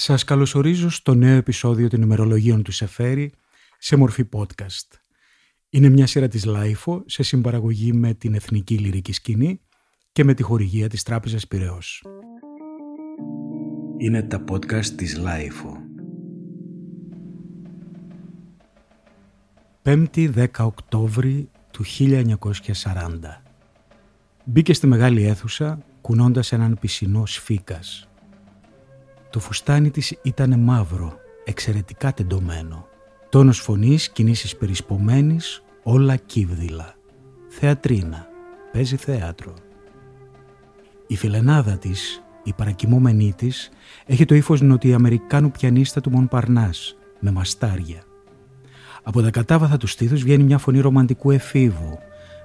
Σας καλωσορίζω στο νέο επεισόδιο των ημερολογίων του Σεφέρη σε μορφή podcast. Είναι μια σειρά της LiFO σε συμπαραγωγή με την Εθνική Λυρική Σκηνή και με τη χορηγία της Τράπεζας Πυραιός. Είναι τα podcast της LiFO. 5η 10 Οκτώβρη του 1940. Μπήκε στη μεγάλη αίθουσα κουνώντας έναν πισινό σφήκας το φουστάνι της ήταν μαύρο, εξαιρετικά τεντωμένο. Τόνος φωνής, κινήσεις περισπομένης, όλα κύβδηλα. Θεατρίνα. Παίζει θέατρο. Η φιλενάδα της, η παρακοιμούμενή της, έχει το ύφος νοτιοαμερικάνου πιανίστα του Μονπαρνάς, με μαστάρια. Από τα κατάβαθα του στήθους βγαίνει μια φωνή ρομαντικού εφήβου,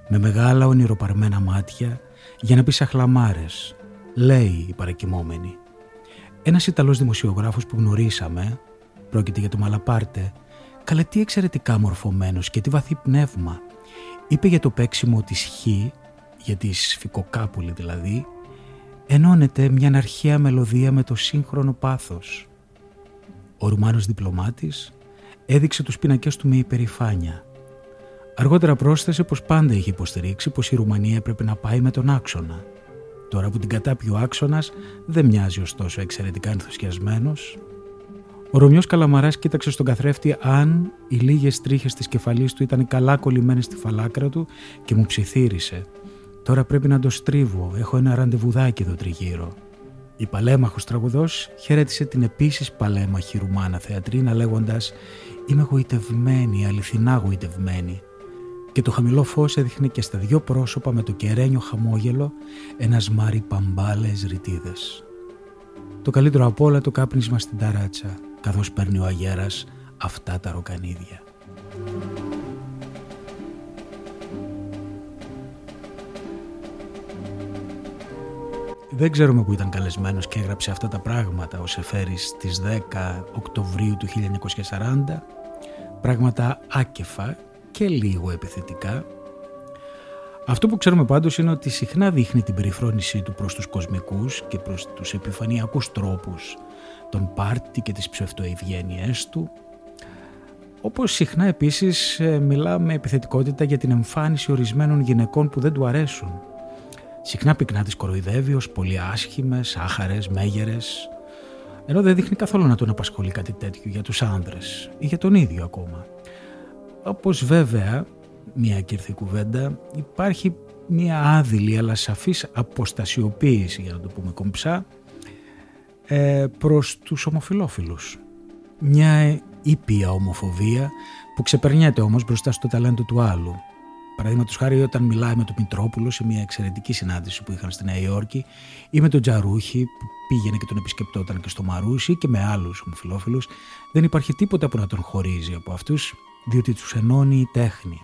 με μεγάλα ονειροπαρμένα μάτια, για να πει σαχλαμάρες. Λέει η παρακοιμόμενη. Ένας Ιταλός δημοσιογράφος που γνωρίσαμε, πρόκειται για το Μαλαπάρτε, καλέ τι εξαιρετικά μορφωμένος και τι βαθύ πνεύμα. Είπε για το παίξιμο της Χ, για της σφικοκάπουλη δηλαδή, ενώνεται μια αρχαία μελωδία με το σύγχρονο πάθος. Ο Ρουμάνος διπλωμάτης έδειξε τους πίνακες του με υπερηφάνεια. Αργότερα πρόσθεσε πως πάντα είχε υποστηρίξει πως η Ρουμανία έπρεπε να πάει με τον άξονα Τώρα που την κατάπιε ο άξονας, δεν μοιάζει ωστόσο εξαιρετικά ενθουσιασμένος. Ο Ρωμιός Καλαμαράς κοίταξε στον καθρέφτη αν οι λίγες τρίχες της κεφαλής του ήταν καλά κολλημένες στη φαλάκρα του και μου ψιθύρισε. Τώρα πρέπει να το στρίβω, έχω ένα ραντεβουδάκι εδώ τριγύρω. Η παλέμαχος τραγουδός χαιρέτησε την επίσης παλέμαχη Ρουμάνα θεατρίνα λέγοντας Είμαι γοητευμένη, αληθινά γοητευμένη και το χαμηλό φως έδειχνε και στα δυο πρόσωπα με το κεραίνιο χαμόγελο ένας σμάρι παμπάλες ρητίδες. Το καλύτερο απ' όλα το κάπνισμα στην ταράτσα, καθώς παίρνει ο αγέρας αυτά τα ροκανίδια. Δεν ξέρουμε που ήταν καλεσμένος και έγραψε αυτά τα πράγματα ο Σεφέρης στις 10 Οκτωβρίου του 1940, πράγματα άκεφα και λίγο επιθετικά. Αυτό που ξέρουμε πάντως είναι ότι συχνά δείχνει την περιφρόνησή του προς τους κοσμικούς και προς τους επιφανειακούς τρόπους των πάρτι και τις ψευτοευγένειές του όπως συχνά επίσης ε, μιλά με επιθετικότητα για την εμφάνιση ορισμένων γυναικών που δεν του αρέσουν. Συχνά πυκνά τις κοροϊδεύει ως πολύ άσχημες, άχαρες, μέγερες, ενώ δεν δείχνει καθόλου να τον απασχολεί κάτι τέτοιο για τους άνδρες ή για τον ίδιο ακόμα. Όπως βέβαια, μια κύρθη κουβέντα, υπάρχει μια άδειλη αλλά σαφής αποστασιοποίηση, για να το πούμε κομψά, ε, προς τους ομοφιλόφιλους. Μια ήπια ομοφοβία που ξεπερνιέται όμως μπροστά στο ταλέντο του άλλου. Παραδείγματος χάρη, όταν μιλάει με τον Μητρόπουλο σε μια εξαιρετική συνάντηση που είχαν στη Νέα Υόρκη, ή με τον Τζαρούχη που πήγαινε και τον επισκεπτόταν και στο Μαρούσι και με άλλους ομοφυλόφιλους, δεν υπάρχει τίποτα που να τον χωρίζει από αυτούς διότι τους ενώνει η τέχνη.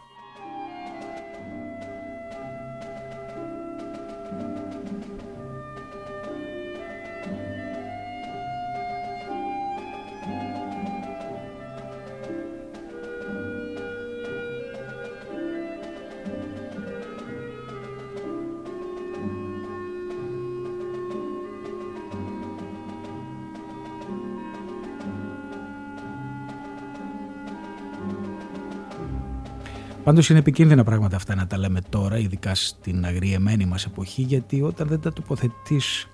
Πάντως είναι επικίνδυνα πράγματα αυτά να τα λέμε τώρα, ειδικά στην αγριεμένη μας εποχή, γιατί όταν δεν τα τοποθετείς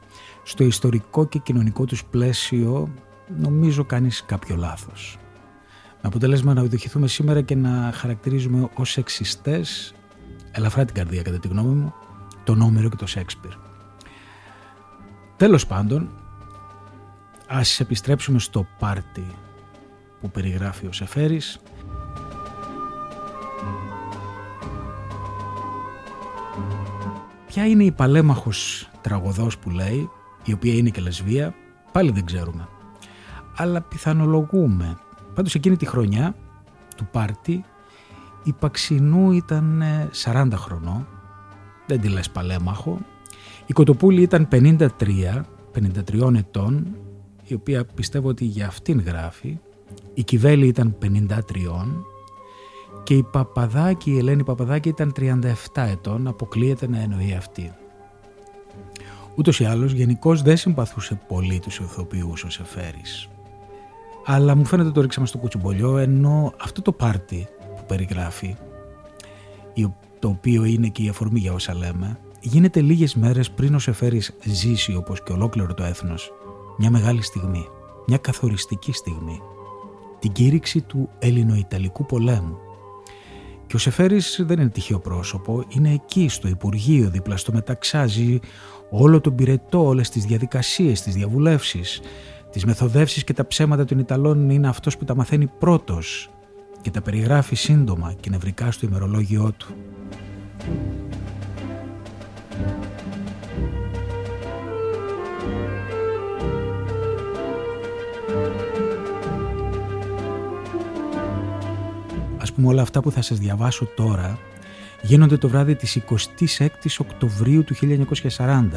στο ιστορικό και κοινωνικό τους πλαίσιο, νομίζω κάνεις κάποιο λάθος. Με αποτέλεσμα να οδηγηθούμε σήμερα και να χαρακτηρίζουμε ως εξιστές, ελαφρά την καρδία κατά τη γνώμη μου, τον Όμηρο και τον Σέξπιρ. Τέλος πάντων, ας επιστρέψουμε στο πάρτι που περιγράφει ο Σεφέρης Ποια είναι η παλέμαχος τραγωδός που λέει, η οποία είναι και λεσβία, πάλι δεν ξέρουμε. Αλλά πιθανολογούμε. Πάντως εκείνη τη χρονιά του πάρτι η Παξινού ήταν 40 ε, χρονών, δεν τη λες παλέμαχο. Η Κοτοπούλη ήταν 53, 53 ετών, η οποία πιστεύω ότι για αυτήν γράφει. Η Κιβέλη ήταν 53 και η Παπαδάκη, η Ελένη Παπαδάκη ήταν 37 ετών, αποκλείεται να εννοεί αυτή. Ούτως ή άλλως, γενικώς δεν συμπαθούσε πολύ τους ηθοποιούς ο Σεφέρης. Αλλά μου φαίνεται το ρίξαμε στο κουτσουμπολιό, ενώ αυτό το πάρτι που περιγράφει, το οποίο είναι και η αφορμή για όσα λέμε, γίνεται λίγες μέρες πριν ο Σεφέρης ζήσει όπως και ολόκληρο το έθνος μια μεγάλη στιγμή, μια καθοριστική στιγμή, την κήρυξη του Ελληνοϊταλικού πολέμου. Και ο Σεφέρης δεν είναι τυχαίο πρόσωπο, είναι εκεί στο Υπουργείο δίπλα στο μεταξάζει όλο τον πυρετό, όλες τις διαδικασίες, τις διαβουλεύσεις, τις μεθοδεύσεις και τα ψέματα των Ιταλών είναι αυτός που τα μαθαίνει πρώτος και τα περιγράφει σύντομα και νευρικά στο ημερολόγιό του. Πούμε όλα αυτά που θα σας διαβάσω τώρα γίνονται το βράδυ της 26ης Οκτωβρίου του 1940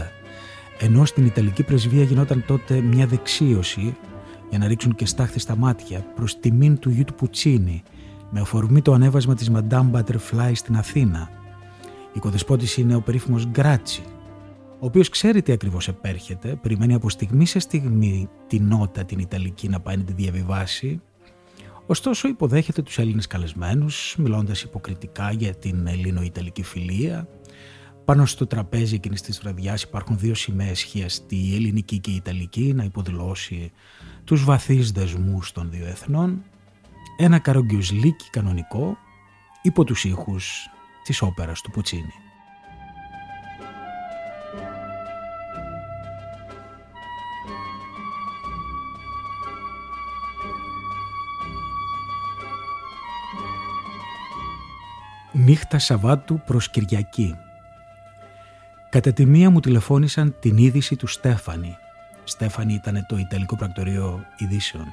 ενώ στην Ιταλική πρεσβεία γινόταν τότε μια δεξίωση για να ρίξουν και στάχτη στα μάτια προς τιμήν του γιου του Πουτσίνη με αφορμή το ανέβασμα της Madame Butterfly στην Αθήνα. Η κοδεσπότης είναι ο περίφημος Γκράτσι, ο οποίος ξέρει τι ακριβώς επέρχεται, περιμένει από στιγμή σε στιγμή την νότα την Ιταλική να πάει να τη διαβιβάσει, ωστόσο υποδέχεται τους Έλληνες καλεσμένους, μιλώντας υποκριτικά για την Ελλήνο-Ιταλική φιλία. Πάνω στο τραπέζι εκείνης της βραδιάς υπάρχουν δύο σημαίες χιαστή, η ελληνική και η ιταλική, να υποδηλώσει τους βαθείς δεσμούς των δύο εθνών ένα καρογκιουζλίκι κανονικό υπό τους ήχους της όπερας του Πουτσίνη. Νύχτα Σαββάτου προς Κυριακή. Κατά τη μία μου τηλεφώνησαν την είδηση του Στέφανη. Στέφανη ήταν το Ιταλικό Πρακτορείο Ειδήσεων.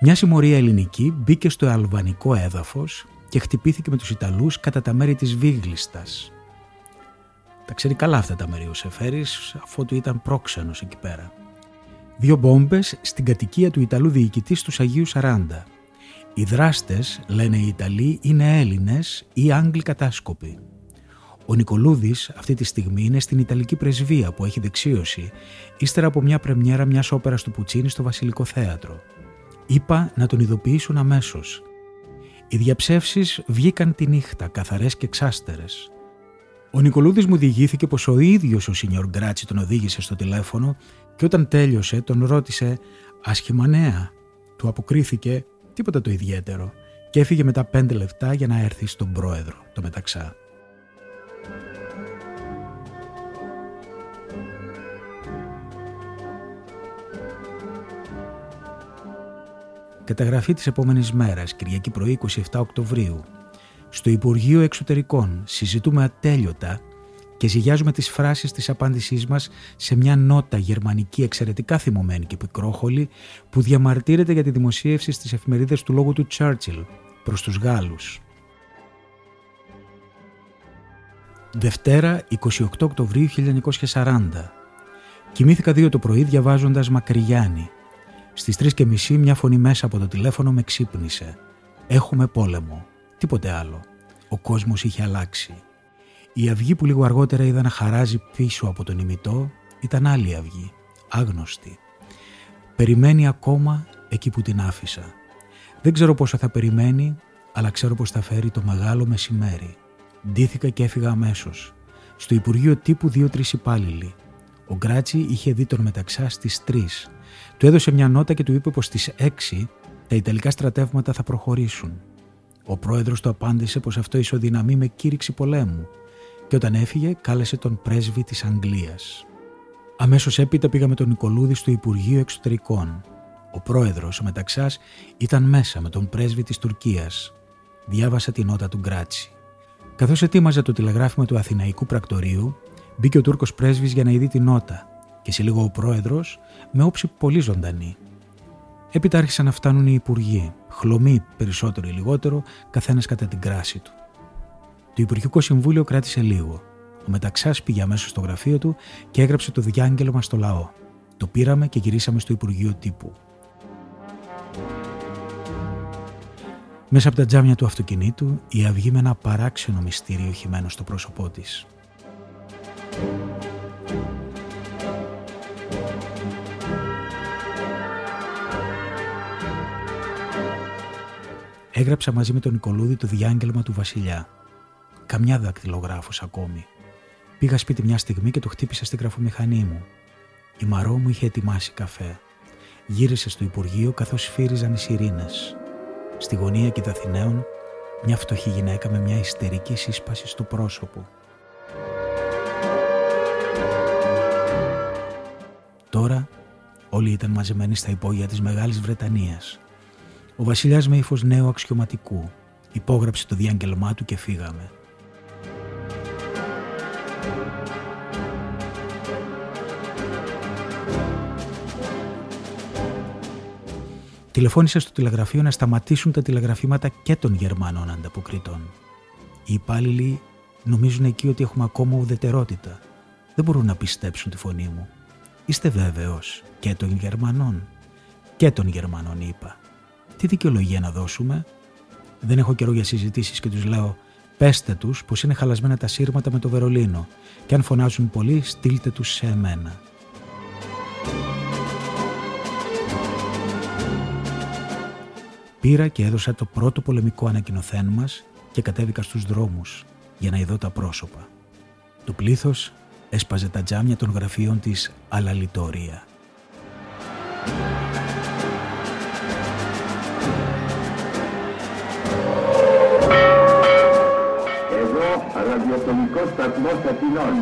Μια συμμορία ελληνική μπήκε στο αλβανικό έδαφος και χτυπήθηκε με τους Ιταλούς κατά τα μέρη της Βίγλιστας. Τα ξέρει καλά αυτά τα μέρη ο Σεφέρης, αφού του ήταν πρόξενος εκεί πέρα. Δύο μπόμπες στην κατοικία του Ιταλού διοικητή στους Αγίου 40. Οι δράστες, λένε οι Ιταλοί, είναι Έλληνες ή Άγγλοι κατάσκοποι. Ο Νικολούδης αυτή τη στιγμή είναι στην Ιταλική πρεσβεία που έχει δεξίωση, ύστερα από μια πρεμιέρα μιας όπερας του Πουτσίνη στο Βασιλικό Θέατρο. Είπα να τον ειδοποιήσουν αμέσως. Οι διαψεύσεις βγήκαν τη νύχτα, καθαρές και ξάστερες. Ο Νικολούδης μου διηγήθηκε πως ο ίδιος ο Σινιόρ Γκράτσι τον οδήγησε στο τηλέφωνο και όταν τέλειωσε τον ρώτησε «Άσχημα νέα». Του αποκρίθηκε «Τίποτα το ιδιαίτερο» και έφυγε μετά πέντε λεπτά για να έρθει στον πρόεδρο, το μεταξά. Καταγραφή της επόμενης μέρας, Κυριακή πρωί 27 Οκτωβρίου. Στο Υπουργείο Εξωτερικών συζητούμε ατέλειωτα και ζυγιάζουμε τις φράσεις της απάντησής μας σε μια νότα γερμανική εξαιρετικά θυμωμένη και πικρόχολη που διαμαρτύρεται για τη δημοσίευση στις εφημερίδες του λόγου του Τσάρτσιλ προς τους Γάλλους. Δευτέρα 28 Οκτωβρίου 1940. Κοιμήθηκα δύο το πρωί διαβάζοντας Μακριγιάννη στις τρεις και μισή μια φωνή μέσα από το τηλέφωνο με ξύπνησε. Έχουμε πόλεμο. Τίποτε άλλο. Ο κόσμος είχε αλλάξει. Η αυγή που λίγο αργότερα είδα να χαράζει πίσω από τον ημιτό ήταν άλλη αυγή, άγνωστη. Περιμένει ακόμα εκεί που την άφησα. Δεν ξέρω πόσο θα περιμένει, αλλά ξέρω πως θα φέρει το μεγάλο μεσημέρι. Ντύθηκα και έφυγα αμέσως. Στο Υπουργείο Τύπου δύο-τρεις υπάλληλοι. Ο Γκράτσι είχε δει τον μεταξά στις τρεις του έδωσε μια νότα και του είπε πως στις 6 τα Ιταλικά στρατεύματα θα προχωρήσουν. Ο πρόεδρος του απάντησε πως αυτό ισοδυναμεί με κήρυξη πολέμου και όταν έφυγε κάλεσε τον πρέσβη της Αγγλίας. Αμέσως έπειτα πήγα με τον Νικολούδη στο Υπουργείο Εξωτερικών. Ο πρόεδρος, ο Μεταξάς, ήταν μέσα με τον πρέσβη της Τουρκίας. Διάβασα τη νότα του Γκράτσι. Καθώς ετοίμαζα το τηλεγράφημα του Αθηναϊκού Πρακτορείου, μπήκε ο Τούρκος πρέσβης για να ειδεί τη νότα και σε λίγο ο πρόεδρος με όψη πολύ ζωντανή. Έπειτα άρχισαν να φτάνουν οι υπουργοί, χλωμοί περισσότερο ή λιγότερο, καθένας κατά την κράση του. Το Υπουργικό Συμβούλιο κράτησε λίγο. Ο Μεταξάς πήγε αμέσως στο γραφείο του και έγραψε το διάγγελμα στο λαό. Το πήραμε και γυρίσαμε στο Υπουργείο Τύπου. Μέσα από τα τζάμια του αυτοκινήτου, η αυγή με ένα παράξενο μυστήριο χυμένο στο πρόσωπό της. Έγραψα μαζί με τον Νικολούδη το διάγγελμα του Βασιλιά Καμιά δακτυλογράφος ακόμη. Πήγα σπίτι μια στιγμή και το χτύπησα στην γραφομηχανή μου. Η Μαρό μου είχε ετοιμάσει καφέ. Γύρισε στο Υπουργείο καθώς φύριζαν οι σιρήνες. Στη γωνία Κιδαθηναίων μια φτωχή γυναίκα με μια ιστερική σύσπαση στο πρόσωπο. Τώρα όλοι ήταν μαζεμένοι στα υπόγεια της Μεγάλης Βρετανίας. Ο βασιλιάς με ύφος νέου αξιωματικού υπόγραψε το διάγγελμά του και φύγαμε. Τηλεφώνησε στο τηλεγραφείο να σταματήσουν τα τηλεγραφήματα και των Γερμανών ανταποκριτών. Οι υπάλληλοι νομίζουν εκεί ότι έχουμε ακόμα ουδετερότητα. Δεν μπορούν να πιστέψουν τη φωνή μου. Είστε βέβαιος και των Γερμανών. Και των Γερμανών είπα. Τι δικαιολογία να δώσουμε; Δεν έχω καιρό για συζητήσεις και τους λέω πέστε τους πως είναι χαλασμένα τα σύρματα με το Βερολίνο και αν φωνάζουν πολύ στείλτε τους σε εμένα. Πήρα και έδωσα το πρώτο πολεμικό ανακοινωθέν μας και κατέβηκα στους δρόμους για να ειδώ τα πρόσωπα. Το πλήθος έσπαζε τα τζάμια των γραφείων της Αλαλιτόρια. Ραδιοφωνικός σταθμός Αθηνών.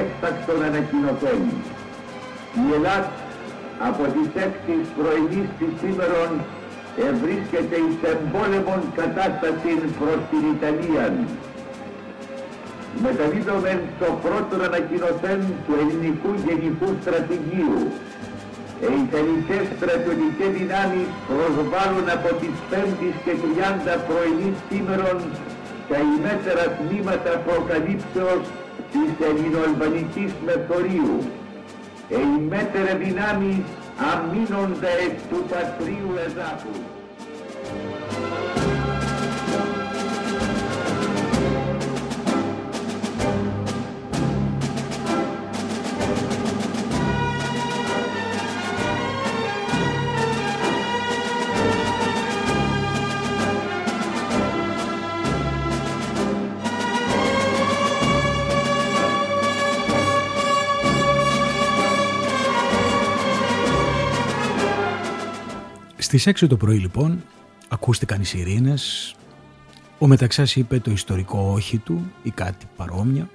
Έκτακτον ανακοινωθέν. Η Ελλάδα από τις 6 πρωινής της σήμερον ευρίσκεται εις εμπόλεμον κατάσταση προς την Ιταλία. Μεταδίδομεν το πρώτο ανακοινωθέν του ελληνικού γενικού στρατηγίου. Οι Ιταλικές στρατιωτικές δυνάμεις προσβάλλουν από τις 5 και 30 πρωινής σήμερον τα ημέτερα τμήματα προκαλύψεως της ελληνοαλβανικής μεθορίου. Οι ημέτερα δυνάμεις αμήνονται εκ του πατρίου εδάφους. Στις 6 το πρωί λοιπόν ακούστηκαν οι σιρήνες, ο Μεταξάς είπε το ιστορικό όχι του ή κάτι παρόμοιο.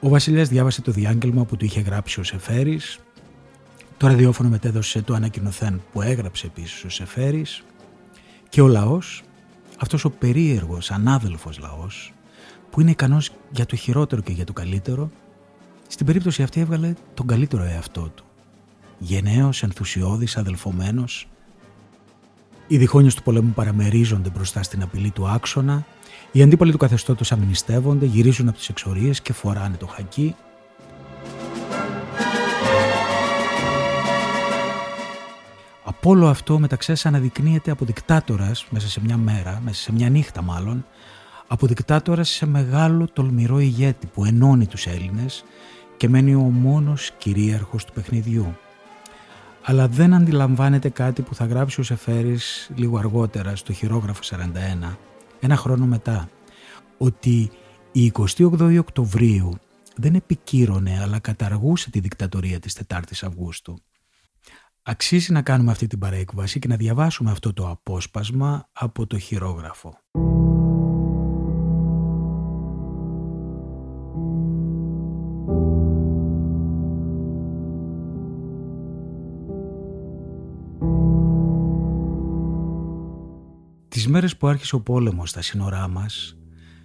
Ο βασιλιάς διάβασε το διάγγελμα που του είχε γράψει ο Σεφέρης. Το ραδιόφωνο μετέδωσε το ανακοινωθέν που έγραψε επίσης ο Σεφέρης. Και ο λαός, αυτός ο περίεργος, ανάδελφος λαός, που είναι ικανός για το χειρότερο και για το καλύτερο, στην περίπτωση αυτή έβγαλε τον καλύτερο εαυτό του. Γενναίος, ενθουσιώδης, αδελφωμένος, οι διχόνιες του πολέμου παραμερίζονται μπροστά στην απειλή του άξονα, οι αντίπαλοι του καθεστώτος αμυνιστεύονται, γυρίζουν από τις εξορίες και φοράνε το χακί. Από όλο αυτό μεταξύ αναδεικνύεται από δικτάτορας μέσα σε μια μέρα, μέσα σε μια νύχτα μάλλον, από δικτάτορας σε μεγάλο τολμηρό ηγέτη που ενώνει τους Έλληνες και μένει ο μόνος κυρίαρχος του παιχνιδιού αλλά δεν αντιλαμβάνεται κάτι που θα γράψει ο Σεφέρης λίγο αργότερα στο χειρόγραφο 41, ένα χρόνο μετά, ότι η 28η Οκτωβρίου δεν επικύρωνε αλλά καταργούσε τη δικτατορία της 4ης Αυγούστου. Αξίζει να κάνουμε αυτή την παρέκβαση και να διαβάσουμε αυτό το απόσπασμα από το χειρόγραφο. Μέρες που άρχισε ο πόλεμος στα σύνορά μας,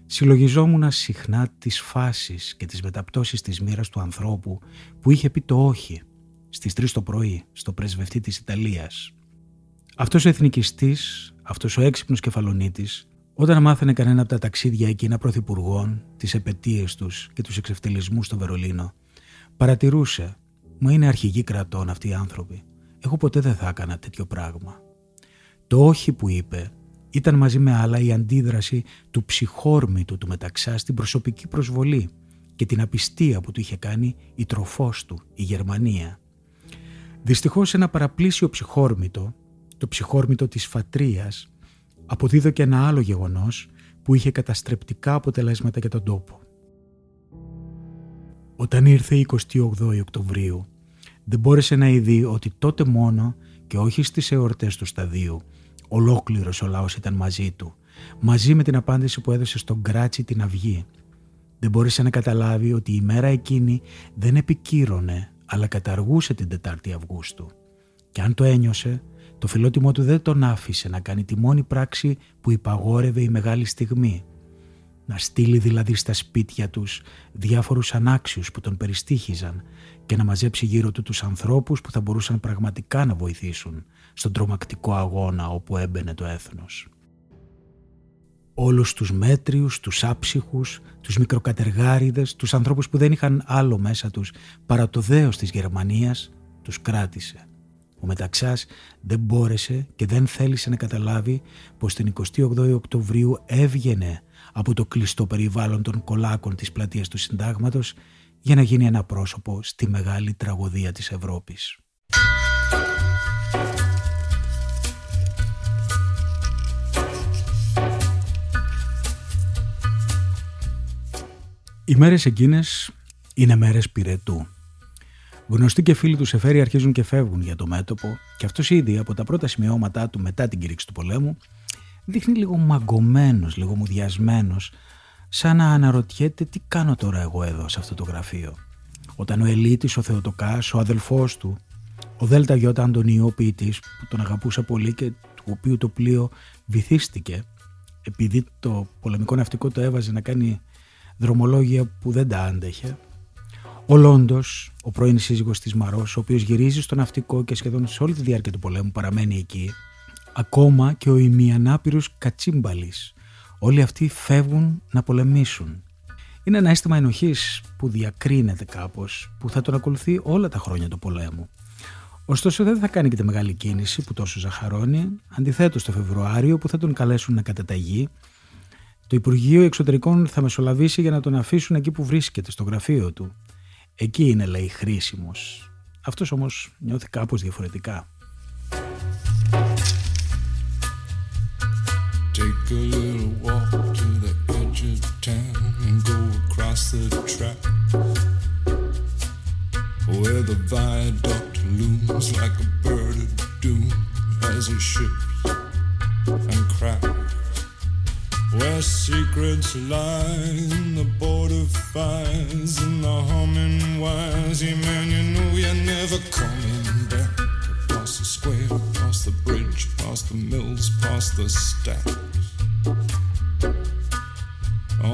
συλλογιζόμουν συχνά τις φάσεις και τις μεταπτώσεις της μοίρας του ανθρώπου που είχε πει το όχι στις 3 το πρωί στο πρεσβευτή της Ιταλίας. Αυτός ο εθνικιστής, αυτός ο έξυπνος κεφαλονίτης, όταν μάθαινε κανένα από τα ταξίδια εκείνα πρωθυπουργών, τις επαιτίες τους και τους εξευτελισμούς στο Βερολίνο, παρατηρούσε «Μα είναι αρχηγοί κρατών αυτοί οι άνθρωποι. Εγώ ποτέ δεν θα έκανα τέτοιο πράγμα». Το όχι που είπε ήταν μαζί με άλλα η αντίδραση του ψυχόρμητου του μεταξά στην προσωπική προσβολή και την απιστία που του είχε κάνει η τροφός του, η Γερμανία. Δυστυχώς ένα παραπλήσιο ψυχόρμητο, το ψυχόρμητο της φατρίας, αποδίδω και ένα άλλο γεγονός που είχε καταστρεπτικά αποτελέσματα για τον τόπο. Όταν ήρθε η 28η Οκτωβρίου, δεν μπόρεσε να ειδεί ότι τότε μόνο και όχι στις εορτές του σταδίου, ολόκληρος ο λαός ήταν μαζί του, μαζί με την απάντηση που έδωσε στον Κράτσι την Αυγή. Δεν μπόρεσε να καταλάβει ότι η μέρα εκείνη δεν επικύρωνε, αλλά καταργούσε την 4η Αυγούστου. Και αν το ένιωσε, το φιλότιμό του δεν τον άφησε να κάνει τη μόνη πράξη που υπαγόρευε η μεγάλη στιγμή. Να στείλει δηλαδή στα σπίτια τους διάφορους ανάξιους που τον περιστήχιζαν και να μαζέψει γύρω του τους ανθρώπους που θα μπορούσαν πραγματικά να βοηθήσουν στον τρομακτικό αγώνα όπου έμπαινε το έθνος. Όλους τους μέτριους, τους άψυχους, τους μικροκατεργάριδες, τους ανθρώπους που δεν είχαν άλλο μέσα τους παρά το δέος της Γερμανίας, τους κράτησε. Ο Μεταξάς δεν μπόρεσε και δεν θέλησε να καταλάβει πως την 28 Οκτωβρίου έβγαινε από το κλειστό περιβάλλον των κολάκων της πλατείας του Συντάγματος για να γίνει ένα πρόσωπο στη μεγάλη τραγωδία της Ευρώπης. Οι μέρες εκείνες είναι μέρες πυρετού. Γνωστοί και φίλοι του Σεφέρι αρχίζουν και φεύγουν για το μέτωπο και αυτός ήδη από τα πρώτα σημειώματά του μετά την κήρυξη του πολέμου δείχνει λίγο μαγκωμένος, λίγο μουδιασμένος σαν να αναρωτιέται τι κάνω τώρα εγώ εδώ σε αυτό το γραφείο. Όταν ο Ελίτης, ο Θεοτοκάς, ο αδελφός του, ο Δέλτα Γιώτα Αντωνίου, ο ποιητής, που τον αγαπούσε πολύ και του οποίου το πλοίο βυθίστηκε επειδή το πολεμικό ναυτικό το έβαζε να κάνει δρομολόγια που δεν τα άντεχε. Ο Λόντος, ο πρώην σύζυγος της Μαρός, ο οποίος γυρίζει στο ναυτικό και σχεδόν σε όλη τη διάρκεια του πολέμου παραμένει εκεί, ακόμα και ο ημιανάπηρος Κατσίμπαλης, Όλοι αυτοί φεύγουν να πολεμήσουν. Είναι ένα αίσθημα ενοχής που διακρίνεται κάπως, που θα τον ακολουθεί όλα τα χρόνια του πολέμου. Ωστόσο δεν θα κάνει και τη μεγάλη κίνηση που τόσο ζαχαρώνει, αντιθέτως το Φεβρουάριο που θα τον καλέσουν να καταταγεί. Το Υπουργείο Εξωτερικών θα μεσολαβήσει για να τον αφήσουν εκεί που βρίσκεται, στο γραφείο του. Εκεί είναι λέει χρήσιμος. Αυτός όμως νιώθει κάπως διαφορετικά. Take a little walk to the edge of town and go across the track Where the viaduct looms like a bird of doom as it ships and cracks Where secrets lie in the border fires and the humming wires. Yeah, man, you know you're never coming back. Past the square, mills, past the stacks.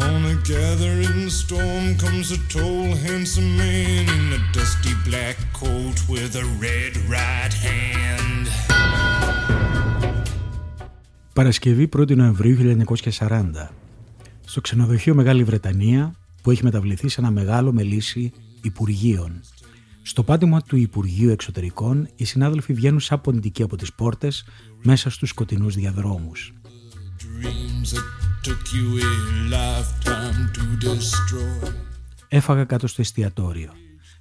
On a gathering storm comes a tall, handsome man in a dusty black coat with a red right hand. Παρασκευή 1η Νοεμβρίου 1940 στο ξενοδοχείο Μεγάλη Βρετανία που έχει μεταβληθεί σε ένα μεγάλο μελίσι Υπουργείων. Στο πάτημα του Υπουργείου Εξωτερικών οι συνάδελφοι βγαίνουν σαν ποντικοί από τις πόρτες μέσα στους σκοτεινούς διαδρόμους. Έφαγα κάτω στο εστιατόριο.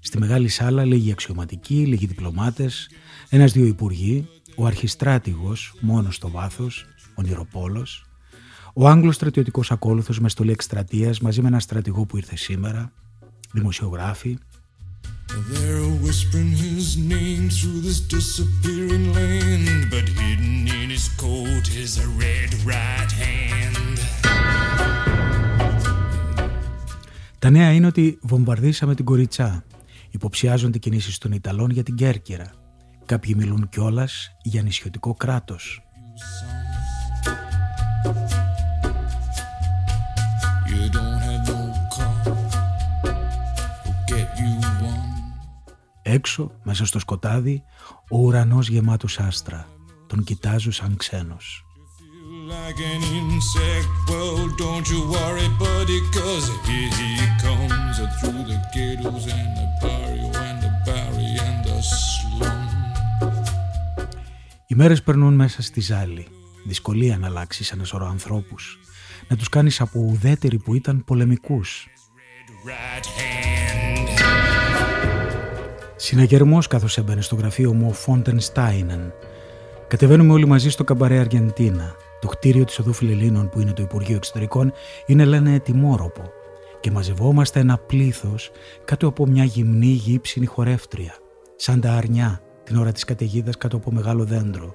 Στη μεγάλη σάλα λίγοι αξιωματικοί, λίγοι διπλωμάτες, ένας-δύο υπουργοί, ο αρχιστράτηγος μόνος στο βάθος, ονειροπόλος, ο Άγγλος στρατιωτικός ακόλουθος με στολή εκστρατείας μαζί με ένα στρατηγό που ήρθε σήμερα, δημοσιογράφοι. Τα νέα είναι ότι βομβαρδίσαμε την Κοριτσά. Υποψιάζονται κινήσεις των Ιταλών για την Κέρκυρα. Κάποιοι μιλούν κιόλας για νησιωτικό κράτος. Έξω, μέσα στο σκοτάδι, ο ουρανός γεμάτος άστρα. Τον κοιτάζω σαν ξένος. Οι μέρες περνούν μέσα στη ζάλη. Δυσκολία να αλλάξεις ένα σωρό ανθρώπους. Να τους κάνεις από ουδέτεροι που ήταν πολεμικούς. Συναγερμός καθώς έμπαινε στο γραφείο μου ο Φόντεν Στάινεν. Κατεβαίνουμε όλοι μαζί στο καμπαρέ Αργεντίνα. Το κτίριο της Οδού Φιλελίνων που είναι το Υπουργείο Εξωτερικών είναι λένε ετοιμόροπο και μαζευόμαστε ένα πλήθος κάτω από μια γυμνή γύψινη χορεύτρια, σαν τα αρνιά την ώρα της καταιγίδας κάτω από μεγάλο δέντρο.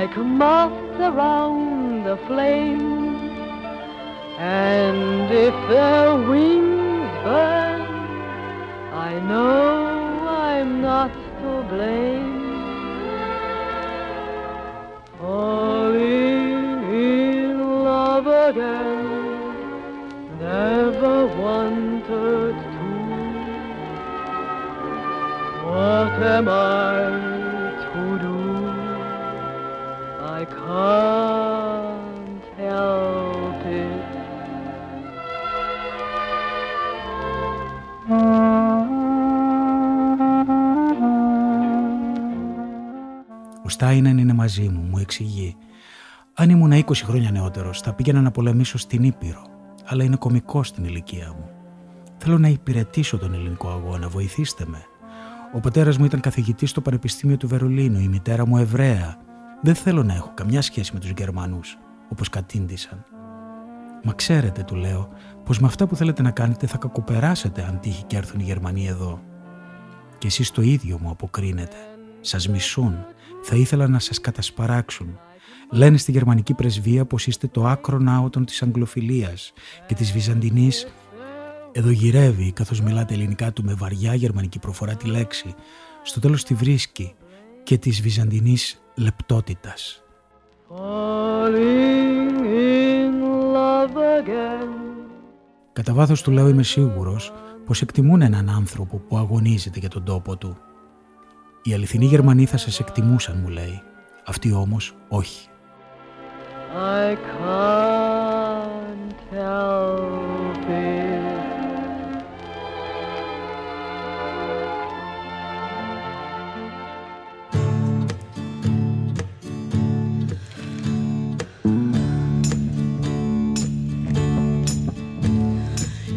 like a moth around the flame. And if their wings burn, I know I'm not to blame. Falling in love again, never wanted to. What am I? Στάινεν είναι μαζί μου, μου εξηγεί. Αν ήμουν 20 χρόνια νεότερος, θα πήγαινα να πολεμήσω στην Ήπειρο, αλλά είναι κωμικό στην ηλικία μου. Θέλω να υπηρετήσω τον ελληνικό αγώνα, βοηθήστε με. Ο πατέρας μου ήταν καθηγητής στο Πανεπιστήμιο του Βερολίνου, η μητέρα μου Εβραία. Δεν θέλω να έχω καμιά σχέση με τους Γερμανούς, όπως κατήντησαν. Μα ξέρετε, του λέω, πως με αυτά που θέλετε να κάνετε θα κακοπεράσετε αν τύχει και έρθουν οι Γερμανοί εδώ. Και εσείς το ίδιο μου αποκρίνετε. Σας μισούν, θα ήθελα να σας κατασπαράξουν. Λένε στη γερμανική πρεσβεία πως είστε το άκρο άοτον της Αγγλοφιλίας και της Βυζαντινής εδώ γυρεύει καθώς μιλάτε ελληνικά του με βαριά γερμανική προφορά τη λέξη. Στο τέλος τη βρίσκει και της βυζαντινής λεπτότητας. Κατά βάθος του λέω είμαι σίγουρος πως εκτιμούν έναν άνθρωπο που αγωνίζεται για τον τόπο του οι αληθινοί Γερμανοί θα σας εκτιμούσαν, μου λέει. Αυτοί όμως όχι. I can't help it.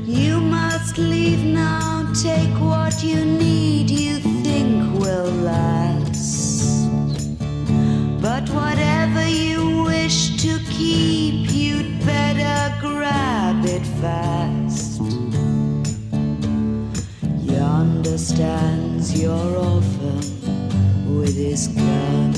You must leave now, take what you keep, you'd better grab it fast. Yonder stands your orphan with his gun,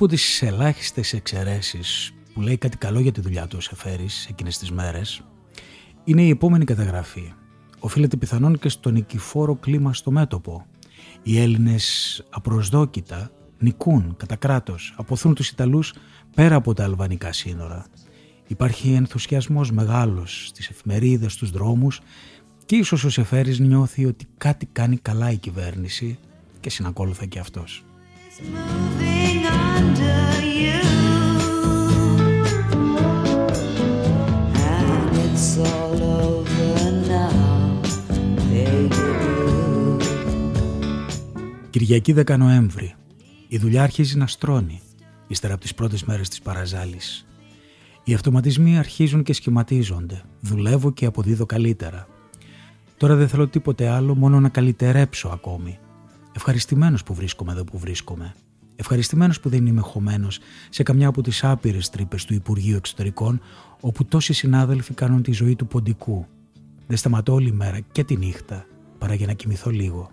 από τις ελάχιστες εξαιρέσεις που λέει κάτι καλό για τη δουλειά του ο Σεφέρης εκείνες τις μέρες είναι η επόμενη καταγραφή. Οφείλεται πιθανόν και στο νικηφόρο κλίμα στο μέτωπο. Οι Έλληνες απροσδόκητα νικούν κατά κράτος, αποθούν τους Ιταλούς πέρα από τα αλβανικά σύνορα. Υπάρχει ενθουσιασμός μεγάλος στις εφημερίδες, στους δρόμους και ίσως ο Σεφέρης νιώθει ότι κάτι κάνει καλά η κυβέρνηση και συνακόλουθα και αυτός. Κυριακή 10 Νοέμβρη. Η δουλειά αρχίζει να στρώνει, ύστερα από τις πρώτες μέρες της παραζάλης. Οι αυτοματισμοί αρχίζουν και σχηματίζονται. Δουλεύω και αποδίδω καλύτερα. Τώρα δεν θέλω τίποτε άλλο, μόνο να καλυτερέψω ακόμη. Ευχαριστημένος που βρίσκομαι εδώ που βρίσκομαι. Ευχαριστημένος που δεν είμαι χωμένος σε καμιά από τις άπειρες τρύπες του Υπουργείου Εξωτερικών, όπου τόσοι συνάδελφοι κάνουν τη ζωή του ποντικού. Δεν σταματώ όλη μέρα και τη νύχτα, παρά για να κοιμηθώ λίγο.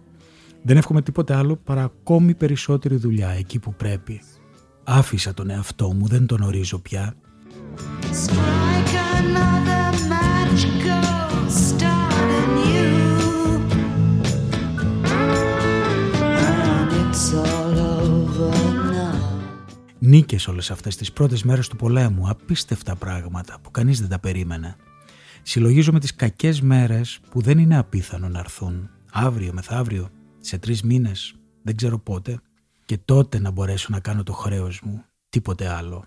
Δεν εύχομαι τίποτε άλλο παρά ακόμη περισσότερη δουλειά εκεί που πρέπει. Άφησα τον εαυτό μου, δεν τον ορίζω πια. Νίκες όλες αυτές τις πρώτες μέρες του πολέμου, απίστευτα πράγματα που κανείς δεν τα περίμενε. Συλλογίζομαι τις κακές μέρες που δεν είναι απίθανο να έρθουν. Αύριο, μεθαύριο, σε τρεις μήνες, δεν ξέρω πότε, και τότε να μπορέσω να κάνω το χρέος μου, τίποτε άλλο.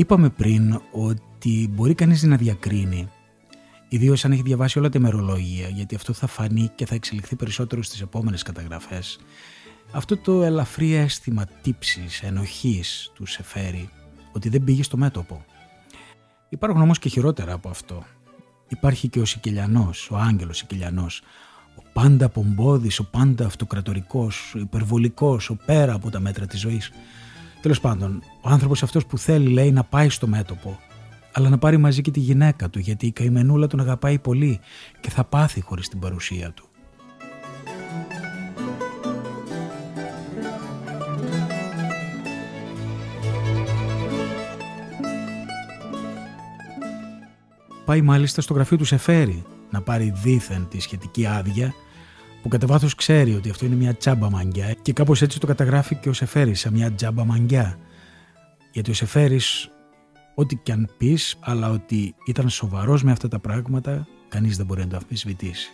Είπαμε πριν ότι μπορεί κανείς να διακρίνει, ιδίως αν έχει διαβάσει όλα τα ημερολόγια, γιατί αυτό θα φανεί και θα εξελιχθεί περισσότερο στις επόμενες καταγραφές, αυτό το ελαφρύ αίσθημα τύψης, ενοχής του σε φέρει, ότι δεν πήγε στο μέτωπο. Υπάρχουν όμως και χειρότερα από αυτό. Υπάρχει και ο Σικελιανός, ο άγγελος Σικελιανός, ο πάντα πομπόδης, ο πάντα αυτοκρατορικός, ο υπερβολικός, ο πέρα από τα μέτρα της ζωής, Τέλος πάντων, ο άνθρωπος αυτός που θέλει λέει να πάει στο μέτωπο, αλλά να πάρει μαζί και τη γυναίκα του, γιατί η καημενούλα τον αγαπάει πολύ και θα πάθει χωρίς την παρουσία του. Πάει μάλιστα στο γραφείο του Σεφέρη να πάρει δίθεν τη σχετική άδεια που κατά βάθος ξέρει ότι αυτό είναι μια τσάμπα μαγκιά και κάπως έτσι το καταγράφει και ο Σεφέρης σαν μια τσάμπα μαγκιά. Γιατί ο Σεφέρης, ό,τι και αν πεις, αλλά ότι ήταν σοβαρός με αυτά τα πράγματα, κανείς δεν μπορεί να το αμφισβητήσει.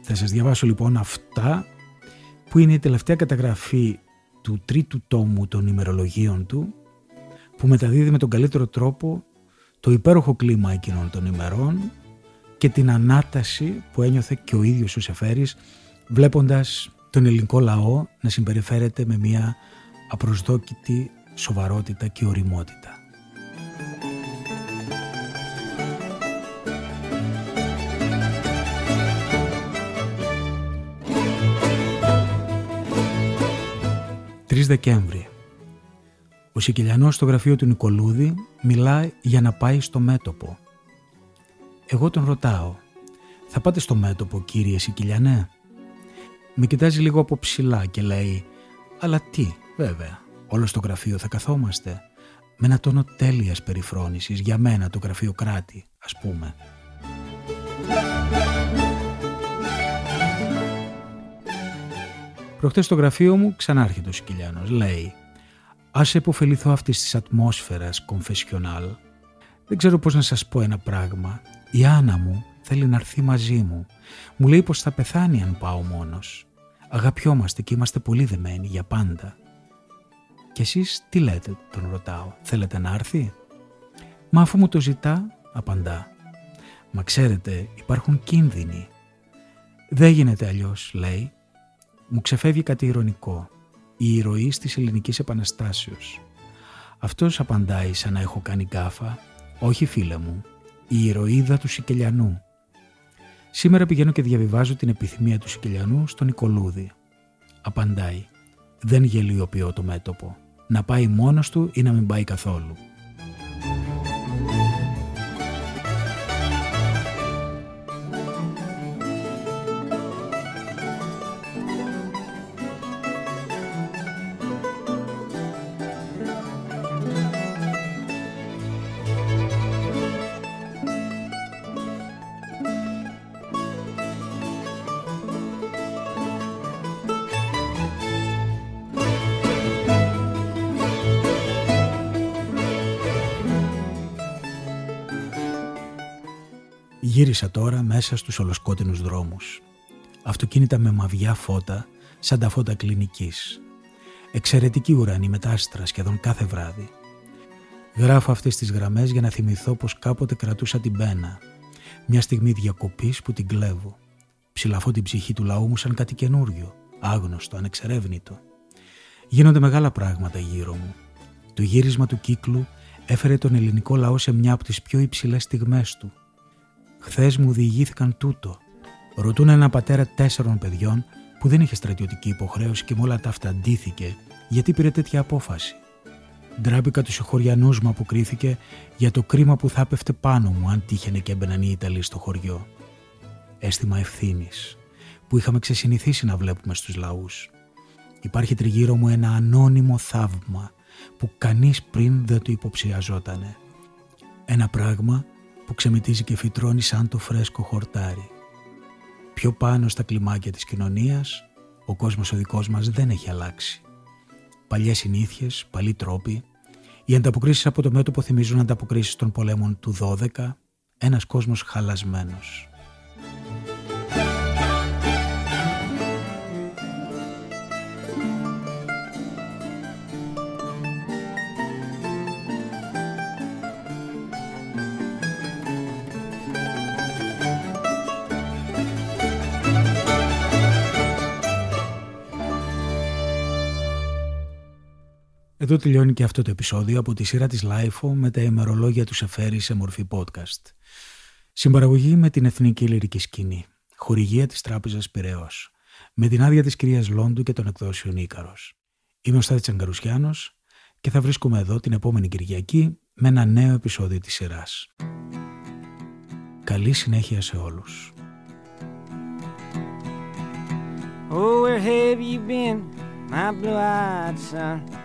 Θα σας διαβάσω λοιπόν αυτά που είναι η τελευταία καταγραφή του τρίτου τόμου των ημερολογίων του που μεταδίδει με τον καλύτερο τρόπο το υπέροχο κλίμα εκείνων των ημερών και την ανάταση που ένιωθε και ο ίδιος ο Σεφέρης βλέποντας τον ελληνικό λαό να συμπεριφέρεται με μια απροσδόκητη σοβαρότητα και οριμότητα. «3 Δεκέμβρη ο Σικελιανός στο γραφείο του Νικολούδη μιλάει για να πάει στο μέτωπο. Εγώ τον ρωτάω «Θα πάτε στο μέτωπο κύριε Σικελιανέ» Με κοιτάζει λίγο από ψηλά και λέει «Αλλά τι, βέβαια, όλο στο γραφείο θα καθόμαστε» με ένα τόνο τέλειας περιφρόνησης για μένα το γραφείο κράτη, ας πούμε. Προχτές στο γραφείο μου ξανάρχεται ο Σικελιανός, λέει Ας επωφεληθώ αυτής της ατμόσφαιρας κομφεσιονάλ. Δεν ξέρω πώς να σας πω ένα πράγμα. Η Άννα μου θέλει να έρθει μαζί μου. Μου λέει πως θα πεθάνει αν πάω μόνος. Αγαπιόμαστε και είμαστε πολύ δεμένοι για πάντα. «Και εσείς τι λέτε» τον ρωτάω. «Θέλετε να έρθει» «Μα αφού μου το ζητά» απαντά. «Μα ξέρετε υπάρχουν κίνδυνοι. Δεν γίνεται αλλιώς, λέει. Μου ξεφεύγει κάτι ηρωνικό. Η ηρωή τη ελληνική επαναστάσεω. Αυτός απαντάει σαν να έχω κάνει γκάφα. Όχι φίλε μου, η ηρωίδα του Σικελιανού. Σήμερα πηγαίνω και διαβιβάζω την επιθυμία του Σικελιανού στον Νικολούδη. Απαντάει. Δεν γελιοποιώ το μέτωπο. Να πάει μόνος του ή να μην πάει καθόλου. Γύρισα τώρα μέσα στους ολοσκότεινους δρόμους. Αυτοκίνητα με μαβιά φώτα, σαν τα φώτα κλινικής. Εξαιρετική ουρανή με άστρα σχεδόν κάθε βράδυ. Γράφω αυτές τις γραμμές για να θυμηθώ πως κάποτε κρατούσα την πένα. Μια στιγμή διακοπής που την κλέβω. Ψηλαφώ την ψυχή του λαού μου σαν κάτι καινούριο, άγνωστο, ανεξερεύνητο. Γίνονται μεγάλα πράγματα γύρω μου. Το γύρισμα του κύκλου έφερε τον ελληνικό λαό σε μια από τις πιο υψηλές στιγμές του – Χθες μου διηγήθηκαν τούτο. Ρωτούν έναν πατέρα τέσσερων παιδιών που δεν είχε στρατιωτική υποχρέωση και με όλα τα αυτά αντίθηκε γιατί πήρε τέτοια απόφαση. Ντράπηκα τους συγχωριανού μου αποκρίθηκε για το κρίμα που θα έπεφτε πάνω μου αν τύχαινε και έμπαιναν οι Ιταλοί στο χωριό. Αίσθημα ευθύνης που είχαμε ξεσυνηθίσει να βλέπουμε στους λαούς. Υπάρχει τριγύρω μου ένα ανώνυμο θαύμα που κανείς πριν δεν το υποψιαζότανε. Ένα πράγμα που ξεμητίζει και φυτρώνει σαν το φρέσκο χορτάρι. Πιο πάνω στα κλιμάκια της κοινωνίας, ο κόσμος ο δικός μας δεν έχει αλλάξει. Παλιές συνήθειες, παλιοί τρόποι, οι ανταποκρίσεις από το μέτωπο θυμίζουν ανταποκρίσεις των πολέμων του 12, ένας κόσμος χαλασμένος. Εδώ τελειώνει και αυτό το επεισόδιο από τη σειρά της LIFO με τα ημερολόγια του Σεφέρη σε μορφή podcast. Συμπαραγωγή με την Εθνική Λυρική Σκηνή. Χορηγία της Τράπεζας Πυραιός. Με την άδεια της κυρίας Λόντου και των εκδόσεων Ίκαρος. Είμαι ο Στάθης Αγκαρουσιάνος και θα βρίσκομαι εδώ την επόμενη Κυριακή με ένα νέο επεισόδιο της σειράς. Καλή συνέχεια σε όλους. Oh, where have you been, my blue-eyed son?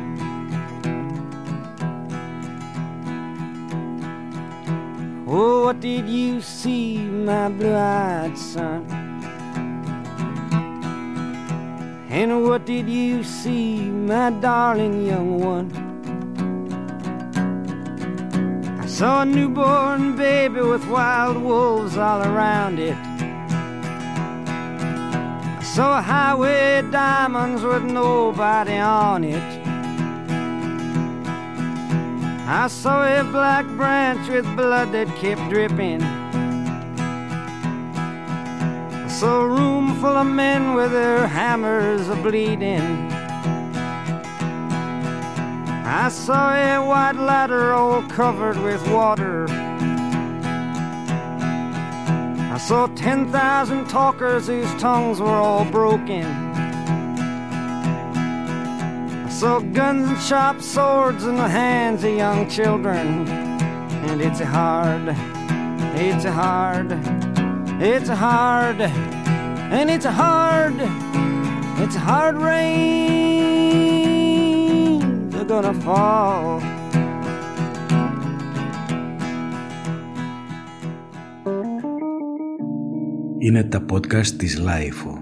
Oh, what did you see, my blue-eyed son? And what did you see, my darling young one? I saw a newborn baby with wild wolves all around it. I saw a highway diamonds with nobody on it. I saw a black branch with blood that kept dripping. I saw a room full of men with their hammers a bleeding. I saw a white ladder all covered with water. I saw 10,000 talkers whose tongues were all broken. So guns and sharp swords in the hands of young children. And it's a hard, it's a hard, it's a hard, and it's a hard, it's a hard rain. They're gonna fall. Είναι τα podcast της Λάιφου.